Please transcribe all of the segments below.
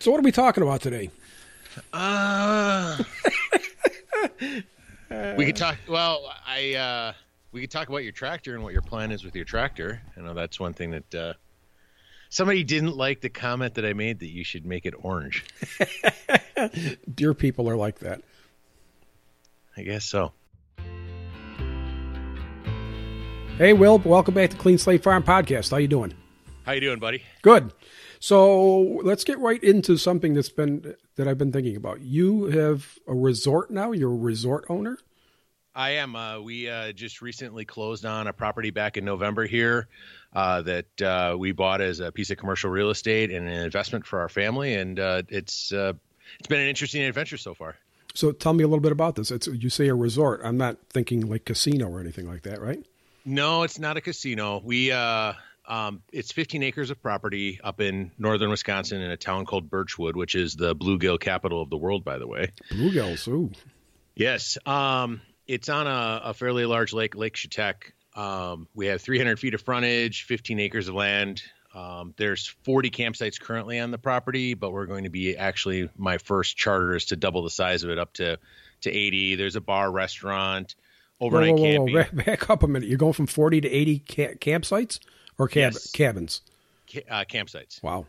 So, what are we talking about today? Uh, we could talk. Well, I uh, we could talk about your tractor and what your plan is with your tractor. I know that's one thing that uh, somebody didn't like the comment that I made that you should make it orange. Dear people are like that. I guess so. Hey, Will, welcome back to Clean Slate Farm Podcast. How you doing? How you doing, buddy? Good. So let's get right into something that's been that I've been thinking about. You have a resort now. You're a resort owner. I am. Uh, we uh, just recently closed on a property back in November here uh, that uh, we bought as a piece of commercial real estate and an investment for our family, and uh, it's uh, it's been an interesting adventure so far. So tell me a little bit about this. It's you say a resort. I'm not thinking like casino or anything like that, right? No, it's not a casino. We uh, um, it's 15 acres of property up in northern Wisconsin in a town called Birchwood, which is the bluegill capital of the world, by the way. Bluegills, ooh. Yes. Um, it's on a, a, fairly large lake, Lake Chetac. Um, we have 300 feet of frontage, 15 acres of land. Um, there's 40 campsites currently on the property, but we're going to be actually my first charter is to double the size of it up to to 80. There's a bar, restaurant, overnight whoa, whoa, camping. Whoa. Back up a minute. You're going from 40 to 80 ca- campsites or cab- Yes. cabins? Ca- uh, campsites. Wow.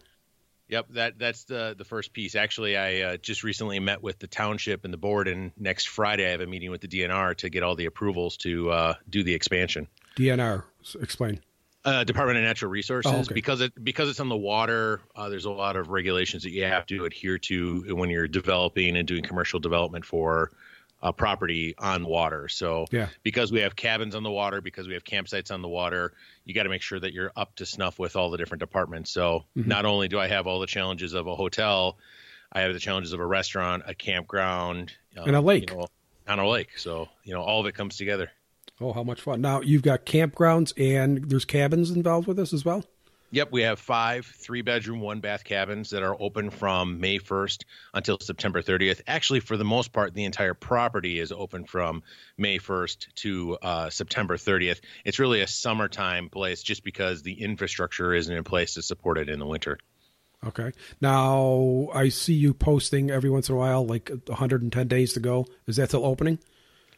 Yep, that that's the the first piece. Actually, I uh, just recently met with the township and the board, and next Friday I have a meeting with the DNR to get all the approvals to uh, do the expansion. DNR, explain. Uh, Department of Natural Resources, Oh, okay. because it because it's on the water. Uh, there's a lot of regulations that you have to adhere to when you're developing and doing commercial development for uh, property on water. So Yeah. because we have cabins on the water, because we have campsites on the water, you got to make sure that you're up to snuff with all the different departments. So Mm-hmm. not only do I have all the challenges of a hotel, I have the challenges of a restaurant, a campground, uh, And a lake. you know, on a lake. So you know all of it comes together. Oh, how much fun. Now, you've got campgrounds and there's cabins involved with this as well? Yep, we have five three bedroom, one bath cabins that are open from May 1st until September 30th. Actually, for the most part, the entire property is open from May 1st to uh, September 30th. It's really a summertime place just because the infrastructure isn't in place to support it in the winter. Okay. Now, I see you posting every once in a while, like 110 days to go. Is that still opening?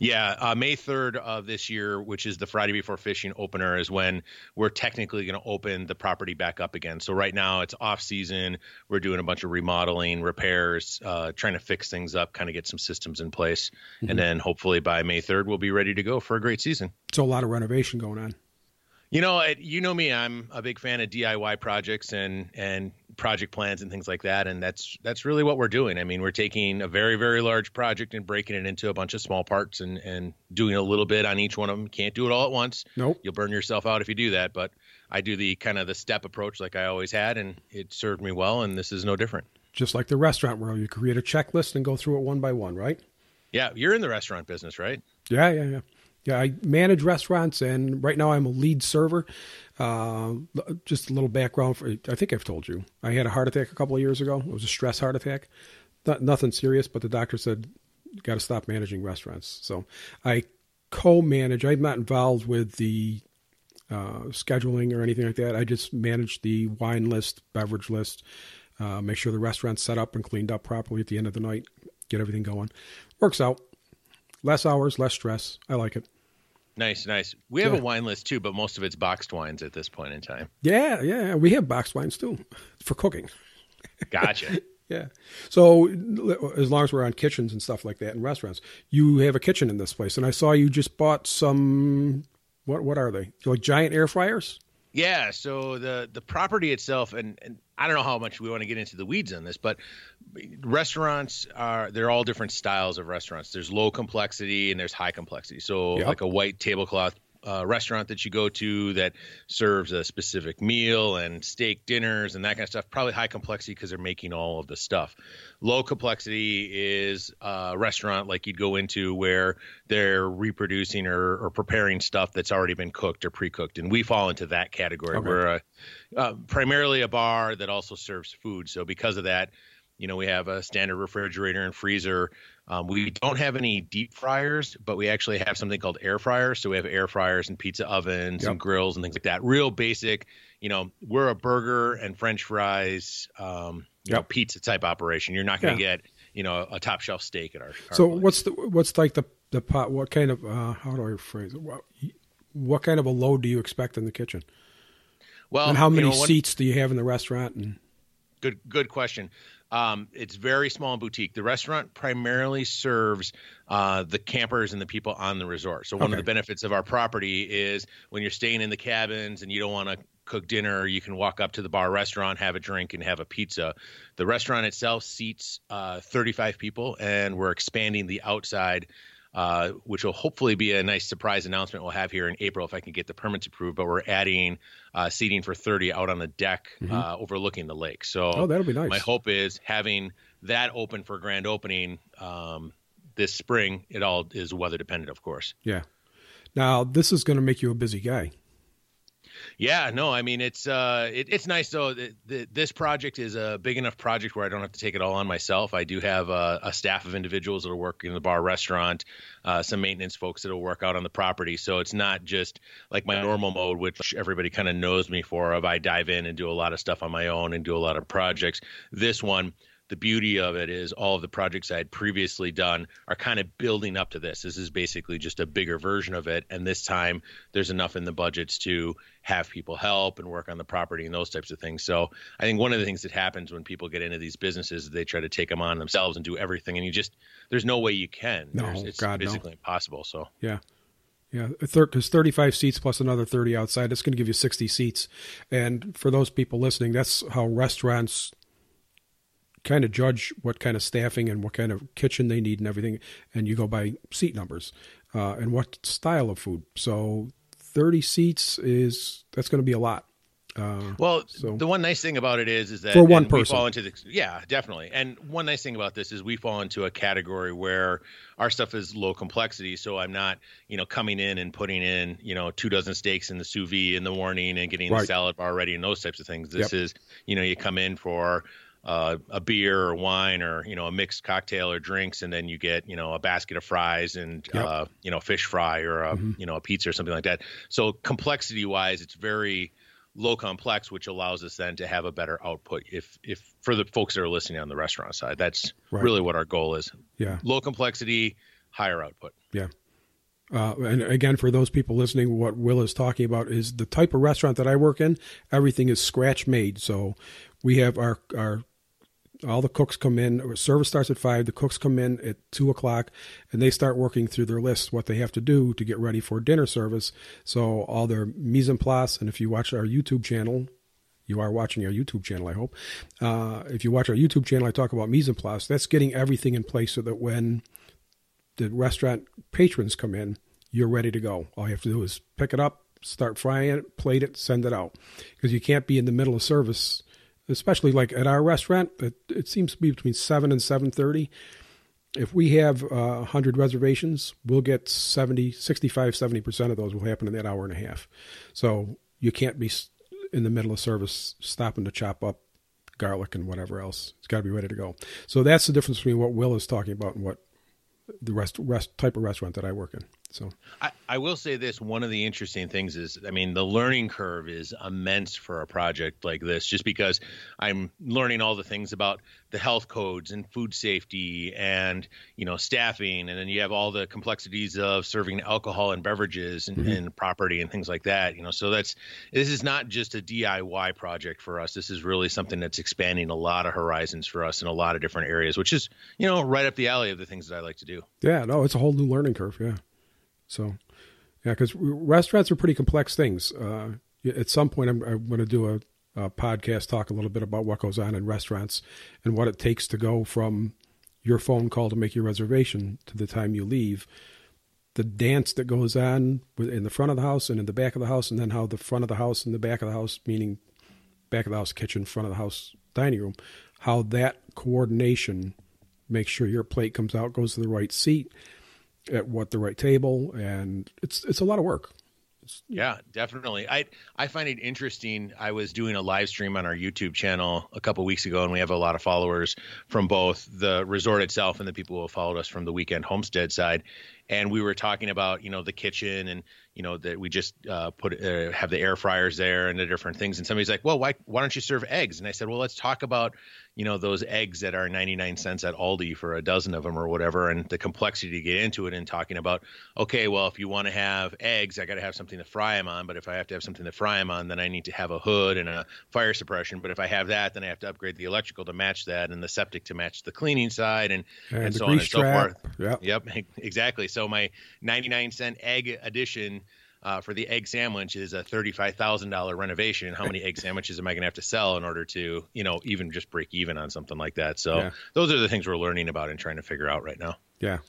Yeah, uh, May 3rd of this year, which is the Friday before fishing opener, is when we're technically going to open the property back up again. So right now it's off season. We're doing a bunch of remodeling, repairs, uh, trying to fix things up, kind of get some systems in place, and then hopefully by May 3rd we'll be ready to go for a great season. So, a lot of renovation going on. You know, it, you know me. I'm a big fan of DIY projects and and project plans and things like that, and that's that's really what we're doing. I mean, we're taking a very very large project and breaking it into a bunch of small parts and and doing a little bit on each one of them. Can't do it all at once. Nope. You'll burn yourself out if you do that. But I do the kind of the step approach like I always had, and it served me well. And this is no different. Just like the restaurant world, you create a checklist and go through it one by one, right? Yeah, you're in the restaurant business, right? Yeah, yeah, yeah. Yeah, I manage restaurants, and right now I'm a lead server. Uh, just a little background for I think I've told you. I had a heart attack a couple of years ago. It was a stress heart attack. Not, nothing serious, but the doctor said, got to stop managing restaurants. So I co manage, I'm not involved with the uh, scheduling or anything like that. I just manage the wine list, beverage list, uh, make sure the restaurant's set up and cleaned up properly at the end of the night, get everything going. Works out. Less hours, less stress. I like it. Nice, nice. We have Yeah. a wine list too, but most of it's boxed wines at this point in time. Yeah, yeah. We have boxed wines too for cooking. Gotcha. Yeah. So as long as we're on kitchens and stuff like that in restaurants, you have a kitchen in this place, and I saw you just bought some. What what are they? Like giant air fryers? Yeah, so the the property itself, and, and I don't know how much we want to get into the weeds on this, but restaurants are they're all different styles of restaurants. There's low complexity and there's high complexity. So Yep. like a white tablecloth uh, restaurant that you go to that serves a specific meal and steak dinners and that kind of stuff, probably high complexity because they're making all of the stuff. Low complexity is a restaurant like you'd go into where they're reproducing or, or preparing stuff that's already been cooked or pre-cooked, and we fall into that category. Okay. We're a, uh, primarily a bar that also serves food, so because of that, you know, we have a standard refrigerator and freezer. Um, we don't have any deep fryers, but we actually have something called air fryers. So we have air fryers and pizza ovens Yep. and grills and things like that. Real basic. You know, we're a burger and French fries um, you know, pizza type operation. You're not going to yeah. get you know a top shelf steak at our. our so place. what's the what's like the the pot? What kind of uh, how do I phrase it? What, what kind of a load do you expect in the kitchen? Well, and how many you know, seats do you have in the restaurant? And good good question. Um, it's very small and boutique. The restaurant primarily serves uh, the campers and the people on the resort. So one okay. of the benefits of our property is when you're staying in the cabins and you don't want to cook dinner, you can walk up to the bar restaurant, have a drink, and have a pizza. The restaurant itself seats uh, 35 people, and we're expanding the outside uh, which will hopefully be a nice surprise announcement we'll have here in April if I can get the permits approved. But we're adding uh, seating for 30 out on the deck mm-hmm. uh, overlooking the lake. So oh, that'll be nice. My hope is having that open for grand opening um, this spring. It all is weather dependent, of course. Yeah. Now this is going to make you a busy guy. Yeah, no, I mean it's uh, it, it's nice though. That, this project is a big enough project where I don't have to take it all on myself. I do have a, a staff of individuals that will work in the bar restaurant, uh, some maintenance folks that will work out on the property. So it's not just like my normal mode, which everybody kind of knows me for. Of I dive in and do a lot of stuff on my own and do a lot of projects. This one the beauty of it is all of the projects I had previously done are kind of building up to this. This is basically just a bigger version of it. And this time there's enough in the budgets to have people help and work on the property and those types of things. So I think one of the things that happens when people get into these businesses, is they try to take them on themselves and do everything. And you just, there's no way you can. No, there's, it's God, physically no. impossible. So, yeah. Yeah, because 35 seats plus another 30 outside, it's going to give you 60 seats. And for those people listening, that's how restaurants kind of judge what kind of staffing and what kind of kitchen they need and everything, and you go by seat numbers uh, and what style of food. So, thirty seats is that's going to be a lot. Uh, well, so, the one nice thing about it is, is that for one person, we fall into the yeah, definitely. And one nice thing about this is we fall into a category where our stuff is low complexity. So I'm not, you know, coming in and putting in, you know, two dozen steaks in the sous vide in the morning and getting right. the salad bar ready and those types of things. This yep. is, you know, you come in for uh, a beer or wine or you know a mixed cocktail or drinks, and then you get you know a basket of fries and yep. uh, you know fish fry or a mm-hmm. you know a pizza or something like that. So complexity wise, it's very low complex, which allows us then to have a better output. If if for the folks that are listening on the restaurant side, that's right. really what our goal is. Yeah, low complexity, higher output. Yeah. Uh, and again, for those people listening, what Will is talking about is the type of restaurant that I work in. Everything is scratch made. So we have our our all the cooks come in. Service starts at five. The cooks come in at two o'clock, and they start working through their list what they have to do to get ready for dinner service. So all their mise en place, and if you watch our YouTube channel, you are watching our YouTube channel, I hope. Uh, if you watch our YouTube channel, I talk about mise en place. That's getting everything in place so that when the restaurant patrons come in, you're ready to go. All you have to do is pick it up, start frying it, plate it, send it out. Because you can't be in the middle of service especially like at our restaurant, it, it seems to be between seven and seven thirty. If we have uh, 100 reservations, we'll get 70, 65, 70% of those will happen in that hour and a half. So you can't be in the middle of service stopping to chop up garlic and whatever else. It's got to be ready to go. So that's the difference between what Will is talking about and what the rest, rest type of restaurant that I work in. So I, I will say this: one of the interesting things is, I mean, the learning curve is immense for a project like this, just because I'm learning all the things about the health codes and food safety and you know staffing, and then you have all the complexities of serving alcohol and beverages and, mm-hmm. and property and things like that. You know, so that's this is not just a DIY project for us. This is really something that's expanding a lot of horizons for us in a lot of different areas, which is you know right up the alley of the things that I like to do. Yeah, no, it's a whole new learning curve. Yeah. So, yeah, because restaurants are pretty complex things. Uh, at some point, I'm, I'm going to do a, a, podcast talk a little bit about what goes on in restaurants and what it takes to go from your phone call to make your reservation to the time you leave. The dance that goes on in the front of the house and in the back of the house, and then how the front of the house and the back of the house, meaning back of the house kitchen, front of the house dining room, how that coordination makes sure your plate comes out, goes to the right seat at what the right table, and it's it's a lot of work. yeah, definitely. I I find it interesting. I was doing a live stream on our YouTube channel a couple weeks ago, and we have a lot of followers from both the resort itself and the people who have followed us from the weekend homestead side. And we were talking about you know the kitchen and you know that we just uh, put uh, have the air fryers there and the different things. And somebody's like, well, why why don't you serve eggs? And I said, well, let's talk about you know those eggs that are 99 cents at Aldi for a dozen of them or whatever and the complexity to get into it and talking about okay well if you want to have eggs I got to have something to fry them on but if I have to have something to fry them on then I need to have a hood and a fire suppression but if I have that then I have to upgrade the electrical to match that and the septic to match the cleaning side and And, and so on and so trap. forth Yep. Yep, exactly. So my 99 cent egg edition uh, for the egg sandwich is a $35,000 renovation. How many egg sandwiches am I going to have to sell in order to, you know, even just break even on something like that? So Yeah. those are the things we're learning about and trying to figure out right now. Yeah.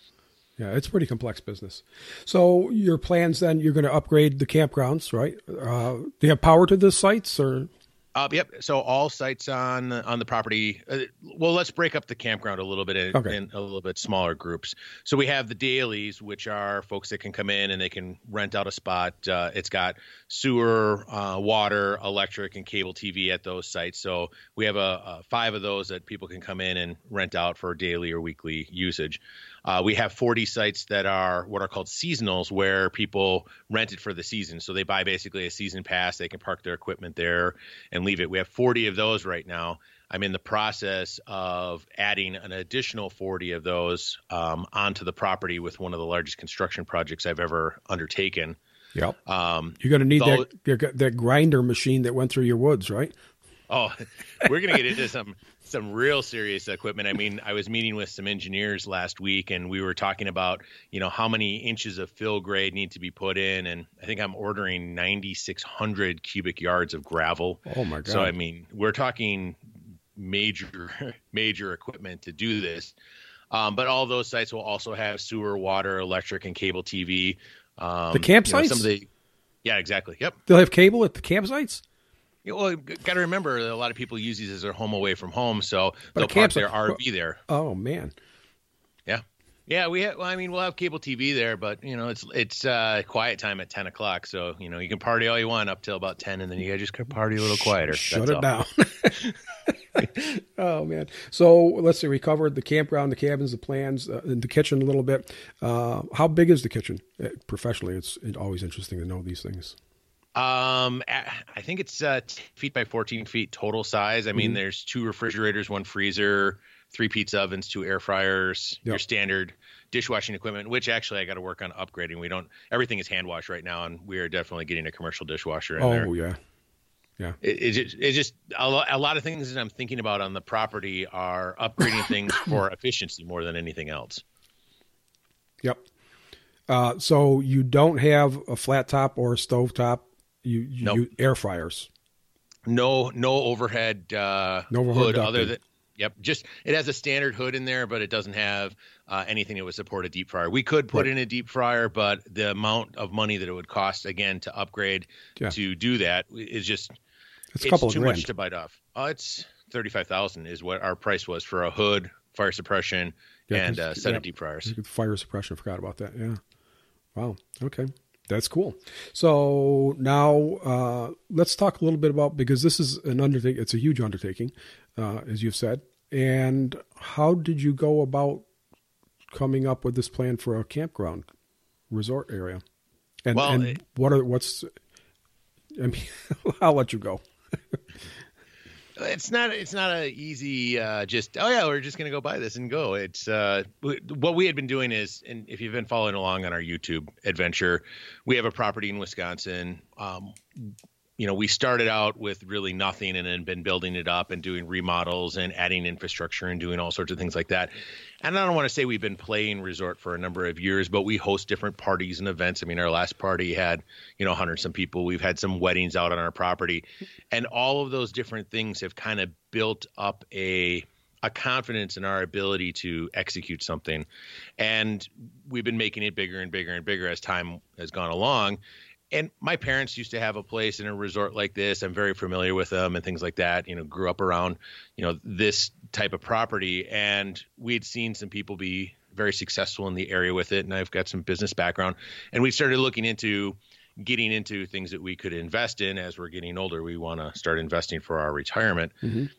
Yeah, it's a pretty complex business. So your plans then, you're going to upgrade the campgrounds, right? Uh, do you have power to the sites or? Uh, yep. So all sites on on the property. Uh, well, let's break up the campground a little bit in, Okay. in a little bit smaller groups. So we have the dailies, which are folks that can come in and they can rent out a spot. Uh, it's got sewer, uh, water, electric, and cable TV at those sites. So we have a, a five of those that people can come in and rent out for daily or weekly usage. Uh, we have 40 sites that are what are called seasonals, where people rent it for the season. So they buy basically a season pass. They can park their equipment there and leave it. We have 40 of those right now. I'm in the process of adding an additional 40 of those um, onto the property with one of the largest construction projects I've ever undertaken. Yep. Um, You're going to need Though- that, that grinder machine that went through your woods, right? Oh, we're gonna get into some some real serious equipment. I mean, I was meeting with some engineers last week, and we were talking about you know how many inches of fill grade need to be put in, and I think I'm ordering 9,600 cubic yards of gravel. Oh my God. So I mean, we're talking major major equipment to do this. Um, but all those sites will also have sewer, water, electric, and cable TV. Um, The you know, campsites? some of the yeah, exactly. Yep. They'll have cable at the campsites? Yeah, well, got to remember a lot of people use these as their home away from home, so But they'll park their RV there. Oh, man. Yeah, yeah. We have, well, I mean, we'll have cable TV there, but you know, it's it's uh, quiet time at ten o'clock, so you know you can party all you want up till about ten, and then you just party a little quieter. Shut it all. down. oh man. So let's see. We covered the campground, the cabins, the plans, uh, the kitchen a little bit. Uh, how big is the kitchen? Uh, professionally, it's, it's always interesting to know these things. Um, I think it's uh, 10 feet by 14 feet total size. I mean, Mm-hmm. there's two refrigerators, one freezer, three pizza ovens, two air fryers, Yep. your standard dishwashing equipment, which actually I got to work on upgrading. We don't, everything is hand wash right now, and we are definitely getting a commercial dishwasher in there. Oh yeah. Yeah. It, it's just, it's just a, lo- a lot of things that I'm thinking about on the property are upgrading things for efficiency more than anything else. Yep. Uh, so you don't have a flat top or a stove top. You, you Nope. use air fryers. No, no overhead uh, No overhead hood other than. Yep, just it has a standard hood in there, but it doesn't have uh, anything that would support a deep fryer. We could put Right. in a deep fryer, but the amount of money that it would cost again to upgrade Yeah. to do that is just It's it's too grand. much to bite off. Uh, it's thirty five thousand is what our price was for a hood, fire suppression, Yeah, and a set yeah. of deep fryers. Fire suppression. Forgot about that. Yeah. Wow. Okay. That's cool. So now uh, let's talk a little bit about because this is an undertaking. It's a huge undertaking, uh, as you've said. And how did you go about coming up with this plan for a campground resort area? And, Well, and it- what are what's? I mean, I'll let you go. it's not it's not a easy uh, just oh yeah we're just gonna go buy this and go. It's uh, what we had been doing is and if you've been following along on our youtube adventure we have a property in wisconsin. Um, you know we started out with really nothing and then been building it up and doing remodels and adding infrastructure and doing all sorts of things like that and i don't want to say we've been playing resort for a number of years but we host different parties and events. I mean our last party had you know 100 some people. We've had some weddings out on our property. And all of those different things have kind of built up a a confidence in our ability to execute something. And we've been making it bigger and bigger and bigger as time has gone along and my parents used to have a place in a resort like this. I'm very familiar with them and things like that you know grew up around you know this type of property. And we'd seen some people be very successful in the area with it. And i've got some business background. And we started looking into getting into things that we could invest in as we're getting older. We want to start investing for our retirement. Mhm.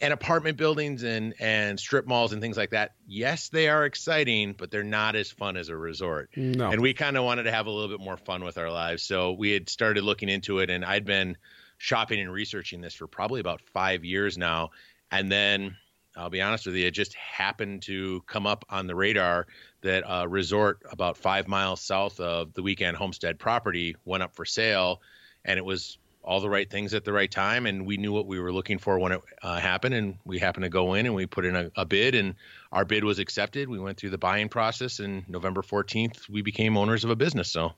And apartment buildings and and strip malls and things like that yes they are exciting but they're not as fun as a resort. No. and we kind of wanted to have a little bit more fun with our lives. So we had started looking into it and i'd been shopping and researching this for probably about five years now. And then I'll be honest with you, it just happened to come up on the radar that a resort about five miles south of the weekend homestead property went up for sale, and it was all the right things at the right time, and we knew what we were looking for when it uh, happened, and we happened to go in and we put in a, a, bid, and our bid was accepted. We went through the buying process, and November 14th, we became owners of a business. So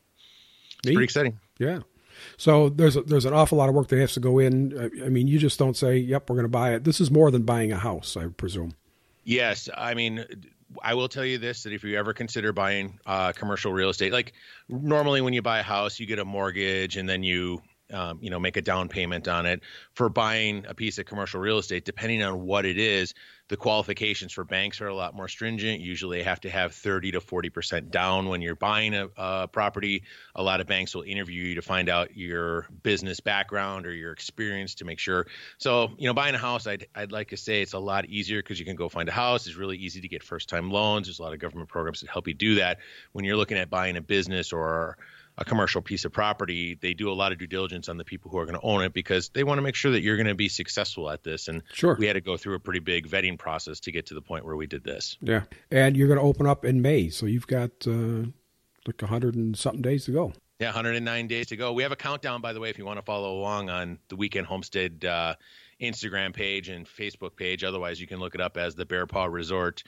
it's Neat. pretty exciting. Yeah. So there's a, there's an awful lot of work that has to go in. I mean, you just don't say, "Yep, we're going to buy it." This is more than buying a house, I presume. Yes, I mean, I will tell you this: that if you ever consider buying uh, commercial real estate, like normally when you buy a house, you get a mortgage and then you um, you know make a down payment on it for buying a piece of commercial real estate depending on what it is the qualifications for banks are a lot more stringent. Usually they have to have 30 to 40 percent down when you're buying a, a, property. A lot of banks will interview you to find out your business background or your experience to make sure. So you know buying a house i'd, I'd like to say it's a lot easier because you can go find a house. It's really easy to get first time loans. There's a lot of government programs that help you do that. When you're looking at buying a business or a commercial piece of property, they do a lot of due diligence on the people who are going to own it because they want to make sure that you're going to be successful at this. And sure. we had to go through a pretty big vetting process to get to the point where we did this. Yeah. And you're going to open up in May. So you've got uh, like 100 and something days to go. Yeah, 109 days to go. We have a countdown, by the way, if you want to follow along on the Weekend Homestead uh, Instagram page and Facebook page. Otherwise, you can look it up as the Bear Paw Resort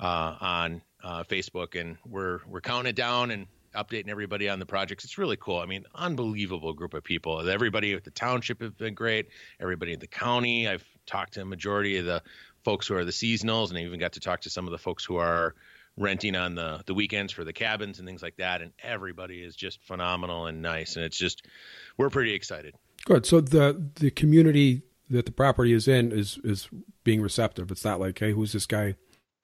uh, on uh, Facebook, and we're we're counting it down and updating everybody on the projects. It's really cool. I mean, unbelievable group of people. Everybody at the township has been great. Everybody at the county. I've talked to a majority of the folks who are the seasonals, and I even got to talk to some of the folks who are renting on the the weekends for the cabins and things like that. And everybody is just phenomenal and nice. And it's just we're pretty excited. Good. So the the community that the property is in is is being receptive. It's not like, hey, who's this guy?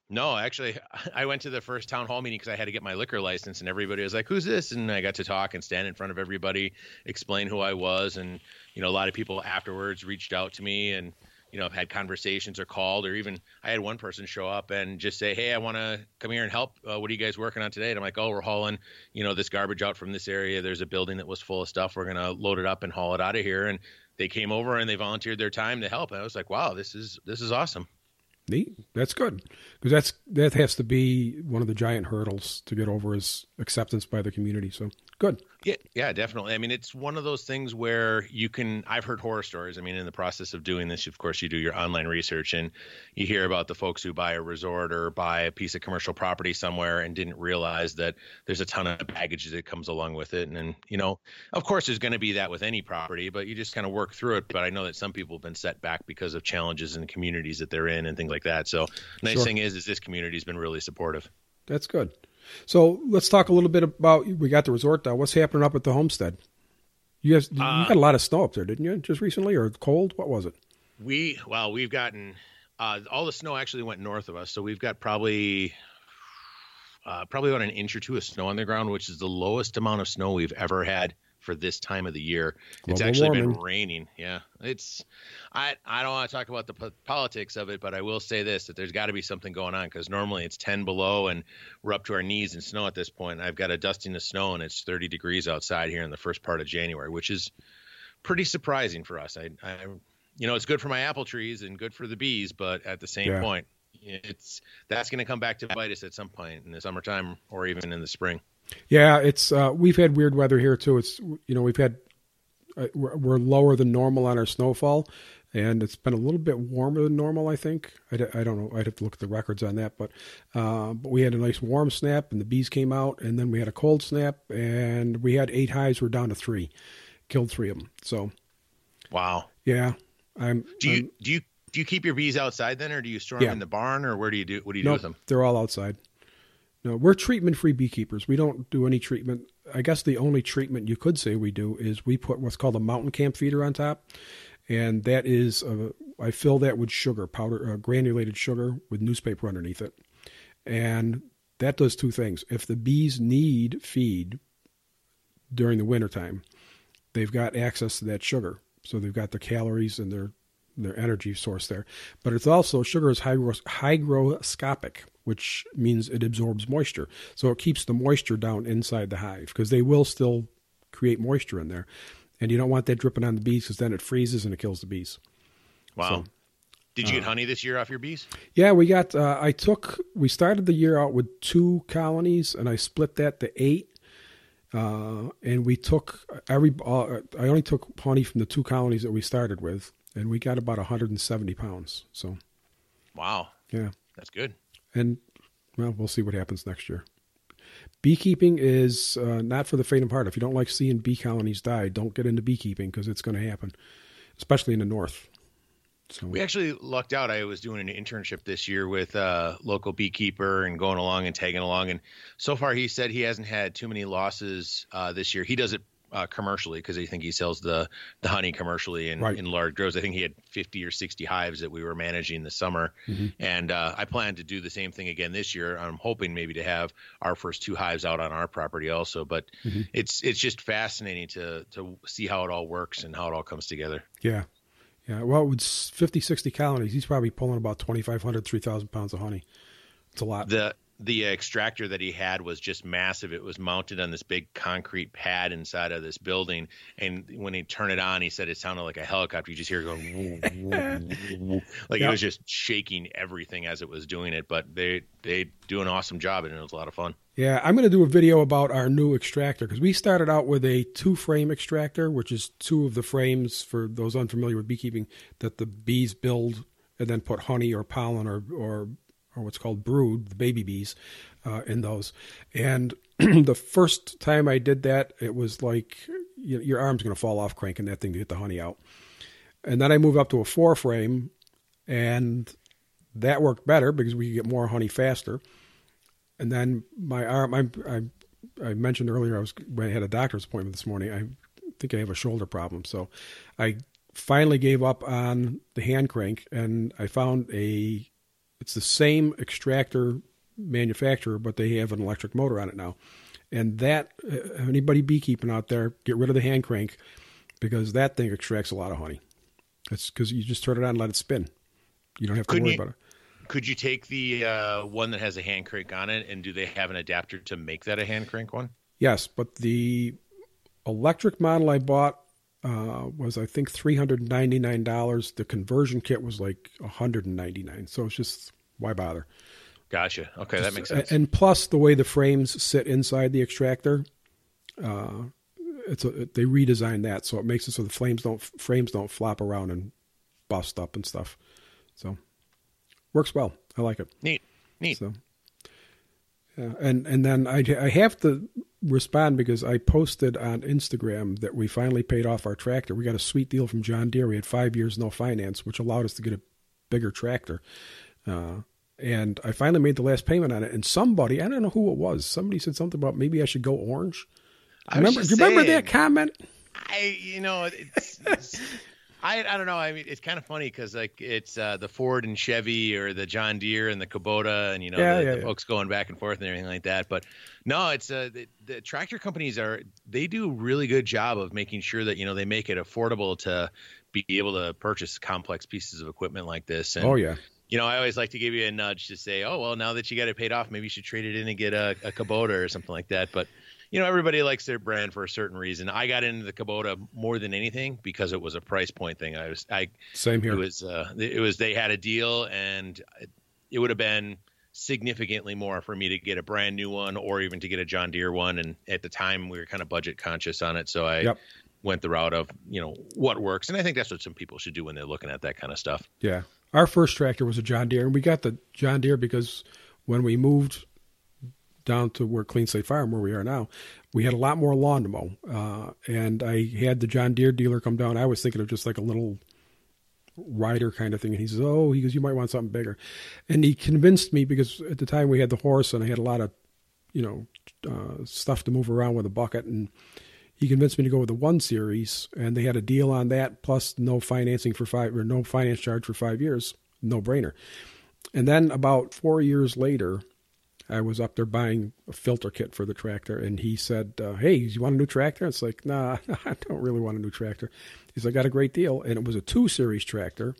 No, actually, I went to the first town hall meeting because I had to get my liquor license, and everybody was like, "Who's this?" And I got to talk and stand in front of everybody, explain who I was, and you know, a lot of people afterwards reached out to me and you know had conversations or called, or even I had one person show up and just say, "Hey, I want to come here and help. Uh, what are you guys working on today?" And I'm like, "Oh, we're hauling, you know, this garbage out from this area. There's a building that was full of stuff. We're gonna load it up and haul it out of here." And they came over and they volunteered their time to help. And I was like, "Wow, this is this is awesome." Neat. That's good because that's that has to be one of the giant hurdles to get over is acceptance by the community. So good. Yeah, yeah, definitely. I mean, it's one of those things where you can. I've heard horror stories. I mean, in the process of doing this, of course, you do your online research and you hear about the folks who buy a resort or buy a piece of commercial property somewhere and didn't realize that there's a ton of baggage that comes along with it. And, and you know, of course, there's going to be that with any property, but you just kind of work through it. But I know that some people have been set back because of challenges in the communities that they're in and things like that. So, nice sure. thing is, is this community's been really supportive. That's good. So let's talk a little bit about we got the resort now. What's happening up at the homestead? You guys, uh, you got a lot of snow up there, didn't you? Just recently, or cold? What was it? We well, we've gotten uh, all the snow actually went north of us, so we've got probably uh, probably about an inch or two of snow on the ground, which is the lowest amount of snow we've ever had for this time of the year. Global it's actually warming. been raining. Yeah, it's. I I don't want to talk about the po- politics of it, but I will say this: that there's got to be something going on because normally it's 10 below and we're up to our knees in snow at this point. I've got a dusting of snow and it's 30 degrees outside here in the first part of January, which is pretty surprising for us. I, I you know, it's good for my apple trees and good for the bees, but at the same yeah. point, it's that's going to come back to bite us at some point in the summertime or even in the spring. Yeah, it's uh, we've had weird weather here too. It's you know we've had uh, we're, we're, lower than normal on our snowfall, and it's been a little bit warmer than normal. I think I, I don't know. I'd have to look at the records on that, but uh, but we had a nice warm snap, and the bees came out, and then we had a cold snap, and we had eight hives. We're down to three, killed three of them. So, wow. Yeah, I'm. Do you I'm, do you do you keep your bees outside then, or do you store them in the barn, or where do you do what do you nope, do with them? They're all outside. No, we're treatment free beekeepers. We don't do any treatment. I guess the only treatment you could say we do is we put what's called a mountain camp feeder on top. And that is, uh, I fill that with sugar, powder, uh, granulated sugar with newspaper underneath it. And that does two things. If the bees need feed during the wintertime, they've got access to that sugar. So they've got the calories and their their energy source there. But it's also sugar is hygros- hygroscopic, which means it absorbs moisture. So it keeps the moisture down inside the hive because they will still create moisture in there. And you don't want that dripping on the bees because then it freezes and it kills the bees. Wow. So Did you get honey this year off your bees? Yeah, we got. Uh, I took. We started the year out with two colonies, and I split that to eight. Uh, and we took every. Uh, I only took honey from the two colonies that we started with, and we got about 170 pounds. So, wow, yeah, that's good. And well, we'll see what happens next year. Beekeeping is uh, not for the faint of heart. If you don't like seeing bee colonies die, don't get into beekeeping because it's going to happen, especially in the north. So we actually lucked out. I was doing an internship this year with a local beekeeper and going along and tagging along. And so far, he said he hasn't had too many losses uh, this year. He does it uh, commercially because I think he sells the the honey commercially in, right. in large droves. I think he had 50 or 60 hives that we were managing this summer, mm-hmm. and uh, I plan to do the same thing again this year. I'm hoping maybe to have our first two hives out on our property also. But mm-hmm. it's it's just fascinating to to see how it all works and how it all comes together. Yeah. Yeah, well, with 50, 60 colonies, he's probably pulling about 2,500, 3,000 pounds of honey. It's a lot. The the extractor that he had was just massive. It was mounted on this big concrete pad inside of this building, and when he turned it on, he said it sounded like a helicopter. You just hear it going, like yep. it was just shaking everything as it was doing it. But they they do an awesome job, and it was a lot of fun. Yeah, I'm going to do a video about our new extractor because we started out with a two frame extractor, which is two of the frames for those unfamiliar with beekeeping that the bees build and then put honey or pollen or or or what's called brood, the baby bees, uh, in those. And the first time I did that, it was like you, your arm's going to fall off cranking that thing to get the honey out. And then I moved up to a four frame, and that worked better because we could get more honey faster. And then my arm, I, I, I mentioned earlier, I was when I had a doctor's appointment this morning. I think I have a shoulder problem, so I finally gave up on the hand crank, and I found a it's the same extractor manufacturer, but they have an electric motor on it now. And that, uh, anybody beekeeping out there, get rid of the hand crank because that thing extracts a lot of honey. That's because you just turn it on and let it spin. You don't have to Couldn't worry you, about it. Could you take the uh, one that has a hand crank on it, and do they have an adapter to make that a hand crank one? Yes, but the electric model I bought uh, was I think three hundred ninety nine dollars. The conversion kit was like one hundred and ninety nine. So it's just why bother? Gotcha. Okay, just, that makes sense. And plus, the way the frames sit inside the extractor, uh, it's a, they redesigned that so it makes it so the flames don't frames don't flop around and bust up and stuff. So works well. I like it. Neat. Neat. So yeah, and and then I I have to respond because I posted on Instagram that we finally paid off our tractor. We got a sweet deal from John Deere. We had five years no finance, which allowed us to get a bigger tractor. Uh, and I finally made the last payment on it. And somebody, I don't know who it was, somebody said something about maybe I should go orange. I remember, do you saying, remember that comment? I, you know, it's, it's I, I don't know. I mean, it's kind of funny because like it's uh, the Ford and Chevy or the John Deere and the Kubota and you know yeah, the, yeah, the yeah. folks going back and forth and everything like that. But no, it's uh, the, the tractor companies are they do a really good job of making sure that you know they make it affordable to be able to purchase complex pieces of equipment like this. And, oh yeah. You know, I always like to give you a nudge to say, oh well, now that you got it paid off, maybe you should trade it in and get a, a Kubota or something like that. But you know, everybody likes their brand for a certain reason. I got into the Kubota more than anything because it was a price point thing. I was, I same here. It was, uh, it was they had a deal, and it would have been significantly more for me to get a brand new one or even to get a John Deere one. And at the time, we were kind of budget conscious on it, so I yep. went the route of you know what works. And I think that's what some people should do when they're looking at that kind of stuff. Yeah, our first tractor was a John Deere, and we got the John Deere because when we moved down to where Clean Slate Farm, where we are now, we had a lot more lawn to mow. Uh, and I had the John Deere dealer come down. I was thinking of just like a little rider kind of thing. And he says, Oh, he goes, You might want something bigger. And he convinced me because at the time we had the horse and I had a lot of, you know, uh, stuff to move around with a bucket. And he convinced me to go with the one series. And they had a deal on that plus no financing for five or no finance charge for five years. No brainer. And then about four years later, I was up there buying a filter kit for the tractor, and he said, uh, "Hey, you want a new tractor?" It's like, "Nah, I don't really want a new tractor." He's like, "I got a great deal," and it was a two series tractor.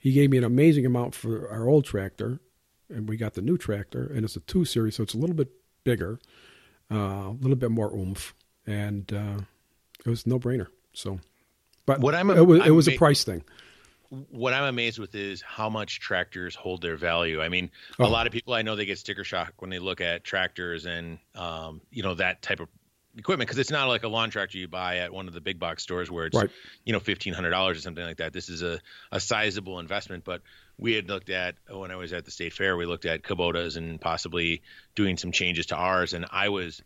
He gave me an amazing amount for our old tractor, and we got the new tractor, and it's a two series, so it's a little bit bigger, uh, a little bit more oomph, and uh, it was no brainer. So, but what I'm a, it was, it was a price thing what I'm amazed with is how much tractors hold their value. I mean, Oh. a lot of people I know they get sticker shock when they look at tractors and um, you know that type of equipment because it's not like a lawn tractor you buy at one of the big box stores where it's Right. you know fifteen hundred dollars or something like that. This is a a sizable investment, but we had looked at when I was at the state fair, we looked at Kubotas and possibly doing some changes to ours, and I was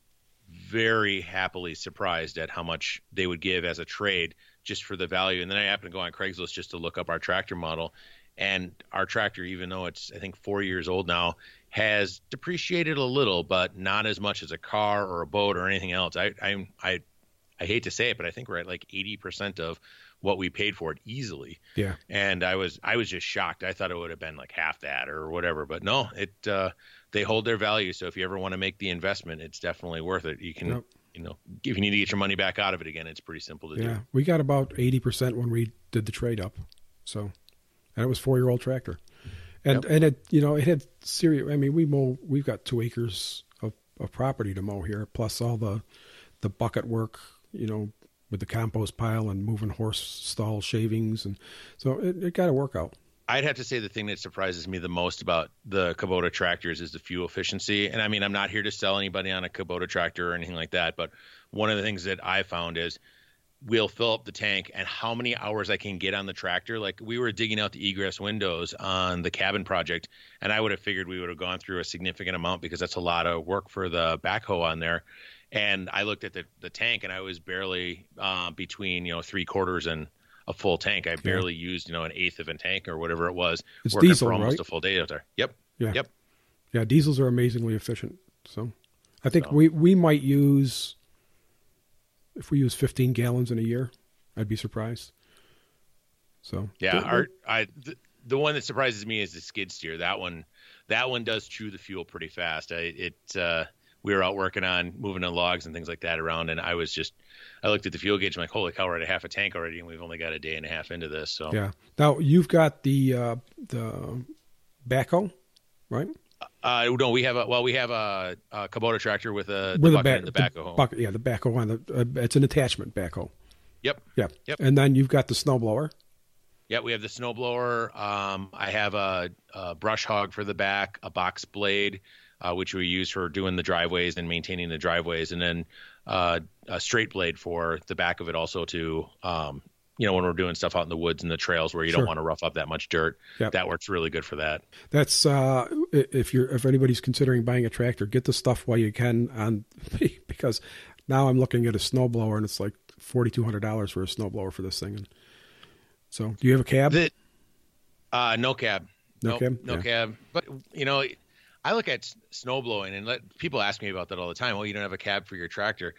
very happily surprised at how much they would give as a trade just for the value. And then I happened to go on Craigslist just to look up our tractor model. And our tractor, even though it's I think four years old now, has depreciated a little, but not as much as a car or a boat or anything else. I I I, I hate to say it, but I think we're at like eighty percent of what we paid for it easily. Yeah. And I was I was just shocked. I thought it would have been like half that or whatever, but no, it uh, they hold their value. So if you ever want to make the investment, it's definitely worth it. You can. You know if you need to get your money back out of it again, it's pretty simple to Yeah. do. Yeah, we got about 80% when we did the trade up. So, and it was four year old tractor. And, Yep. and it, you know, it had serious, I mean, we mow, we've got two acres of, of property to mow here, plus all the, the bucket work, you know, with the compost pile and moving horse stall shavings. And so it, it got to work out. I'd have to say the thing that surprises me the most about the Kubota tractors is the fuel efficiency. And I mean, I'm not here to sell anybody on a Kubota tractor or anything like that, but one of the things that I found is we'll fill up the tank and how many hours I can get on the tractor. Like we were digging out the egress windows on the cabin project, and I would have figured we would have gone through a significant amount because that's a lot of work for the backhoe on there. And I looked at the, the tank and I was barely uh, between, you know, three quarters and a full tank. I barely used, you know, an eighth of a tank or whatever it was. It's working diesel, for almost right? a full day out there. Yep. Yeah. Yep. Yeah. Diesels are amazingly efficient. So I think So- we, we might use, if we use 15 gallons in a year, I'd be surprised. So Yeah, our I the, the one that surprises me is the skid steer. That one, that one does chew the fuel pretty fast. I, it uh, we were out working on moving the logs and things like that around, and I was just I looked at the fuel gauge. I'm like, holy cow, we're at a half a tank already, and we've only got a day and a half into this. So Yeah. Now you've got the uh, the backhoe, right? uh, no, we have a well, we have a, a Kubota tractor with a the With a bucket and the backhoe. bucket, yeah, the backhoe on the. Uh, it's an attachment backhoe. Yep. Yeah. Yep. And then you've got the snowblower. Yeah, we have the snowblower. Um, I have a, a brush hog for the back, a box blade, uh, which we use for doing the driveways and maintaining the driveways, and then uh, a straight blade for the back of it also to, um, you know, when we're doing stuff out in the woods and the trails where you Sure. don't want to rough up that much dirt. Yep. That works really good for that. That's uh, if you're if anybody's considering buying a tractor, get the stuff while you can on because now I'm looking at a snowblower and it's like forty two hundred dollars for a snowblower for this thing. And so, do you have a cab? The, uh, no cab. No cab? No Yeah. cab. But you know, I look at snow blowing and let people ask me about that all the time. Well, you don't have a cab for your tractor.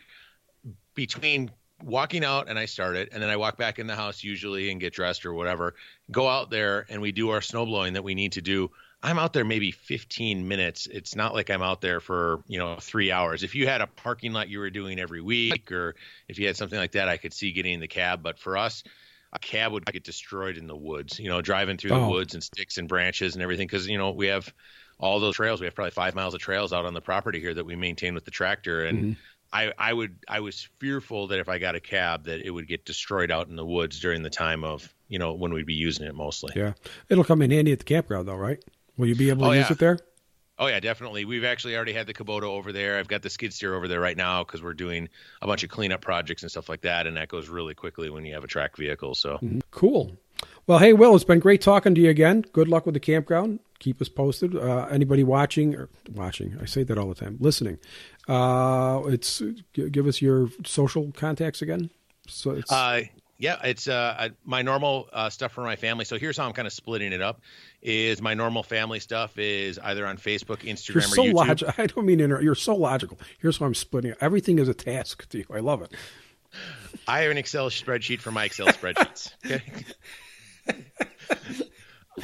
Between walking out and I start it, and then I walk back in the house usually and get dressed or whatever, go out there and we do our snow blowing that we need to do. I'm out there maybe 15 minutes. It's not like I'm out there for, you know, three hours. If you had a parking lot you were doing every week, or if you had something like that, I could see getting in the cab. But for us, a cab would get destroyed in the woods, you know, driving through the Oh. woods and sticks and branches and everything. Cause, you know, we have all those trails. We have probably five miles of trails out on the property here that we maintain with the tractor. And Mm-hmm. I, I would, I was fearful that if I got a cab, that it would get destroyed out in the woods during the time of, you know, when we'd be using it mostly. Yeah, it'll come in handy at the campground though, right? Will you be able to Oh, use yeah. it there? Oh yeah, definitely. We've actually already had the Kubota over there. I've got the skid steer over there right now because we're doing a bunch of cleanup projects and stuff like that, and that goes really quickly when you have a track vehicle. So Cool. Well, hey, Will, it's been great talking to you again. Good luck with the campground. Keep us posted. Uh, anybody watching or watching, I say that all the time. Listening, uh, it's give us your social contacts again. So it's Uh, yeah, it's uh, my normal uh, stuff for my family. So here's how I'm kind of splitting it up: is my normal family stuff is either on Facebook, Instagram, you're or so YouTube. logical. I don't mean inter- you're so logical. Here's how I'm splitting it. Everything is a task to you. I love it. I have an Excel spreadsheet for my Excel spreadsheets. Okay.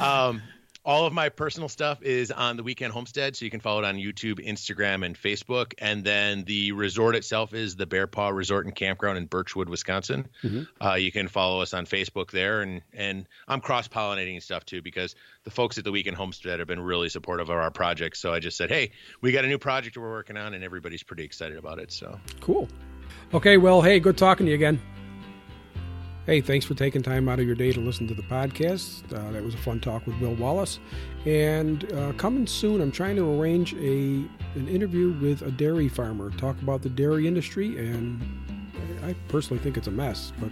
um, all of my personal stuff is on the Weekend Homestead, so you can follow it on YouTube, Instagram, and Facebook. And then the resort itself is the Bear Paw Resort and Campground in Birchwood, Wisconsin. Uh, you can follow us on Facebook there, and and I'm cross pollinating stuff too because the folks at the Weekend Homestead have been really supportive of our project. So I just said, hey, we got a new project we're working on, and everybody's pretty excited about it. So Cool. Okay, well, hey, good talking to you again. Hey, thanks for taking time out of your day to listen to the podcast. Uh, that was a fun talk with Bill Wallace. And uh, coming soon, I'm trying to arrange a an interview with a dairy farmer, talk about the dairy industry. And I personally think it's a mess, but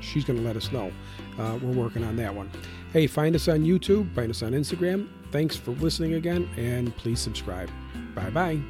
she's going to let us know. Uh, we're working on that one. Hey, find us on YouTube, find us on Instagram. Thanks for listening again, and please subscribe. Bye bye.